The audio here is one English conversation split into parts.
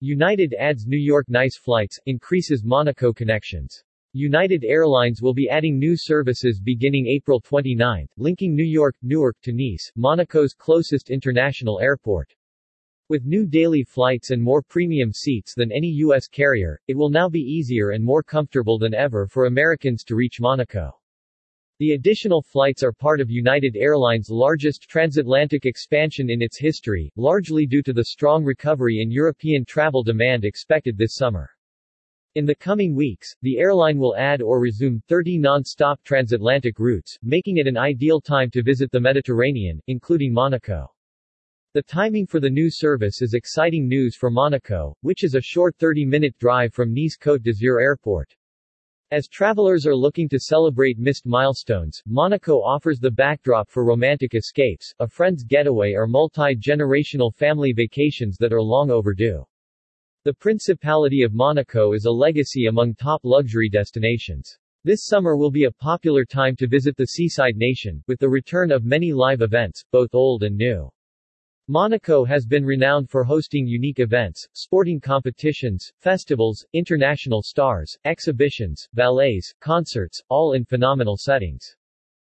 United adds New York-Nice flights, increases Monaco connections. United Airlines will be adding new services beginning April 29, linking New York, Newark to Nice, Monaco's closest international airport. With new daily flights and more premium seats than any U.S. carrier, it will now be easier and more comfortable than ever for Americans to reach Monaco. The additional flights are part of United Airlines' largest transatlantic expansion in its history, largely due to the strong recovery in European travel demand expected this summer. In the coming weeks, the airline will add or resume 30 non-stop transatlantic routes, making it an ideal time to visit the Mediterranean, including Monaco. The timing for the new service is exciting news for Monaco, which is a short 30-minute drive from Nice Côte d'Azur Airport. As travelers are looking to celebrate missed milestones, Monaco offers the backdrop for romantic escapes, a friend's getaway or multi-generational family vacations that are long overdue. The Principality of Monaco is a legacy among top luxury destinations. This summer will be a popular time to visit the seaside nation, with the return of many live events, both old and new. Monaco has been renowned for hosting unique events, sporting competitions, festivals, international stars, exhibitions, ballets, concerts, all in phenomenal settings.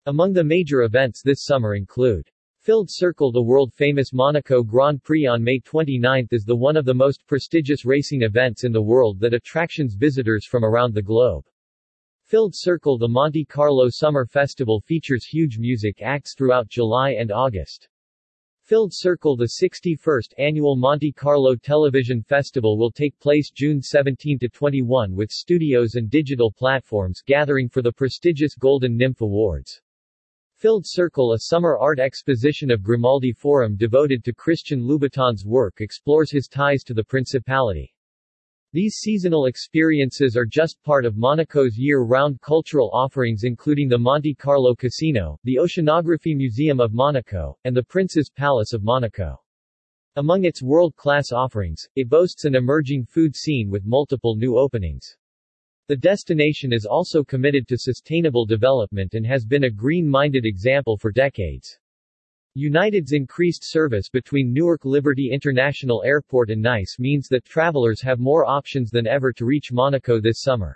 Among the major events this summer include Filled Circle The world-famous Monaco Grand Prix on May 29 is the one of the most prestigious racing events in the world that attractions visitors from around the globe. Filled Circle The Monte Carlo Summer Festival features huge music acts throughout July and August. Filled Circle The 61st annual Monte Carlo Television Festival will take place June 17-21 with studios and digital platforms gathering for the prestigious Golden Nymph Awards. Filled Circle A summer art exposition of Grimaldi Forum devoted to Christian Louboutin's work explores his ties to the Principality. These seasonal experiences are just part of Monaco's year-round cultural offerings including the Monte Carlo Casino, the Oceanography Museum of Monaco, and the Prince's Palace of Monaco. Among its world-class offerings, it boasts an emerging food scene with multiple new openings. The destination is also committed to sustainable development and has been a green-minded example for decades. United's increased service between Newark Liberty International Airport and Nice means that travelers have more options than ever to reach Monaco this summer.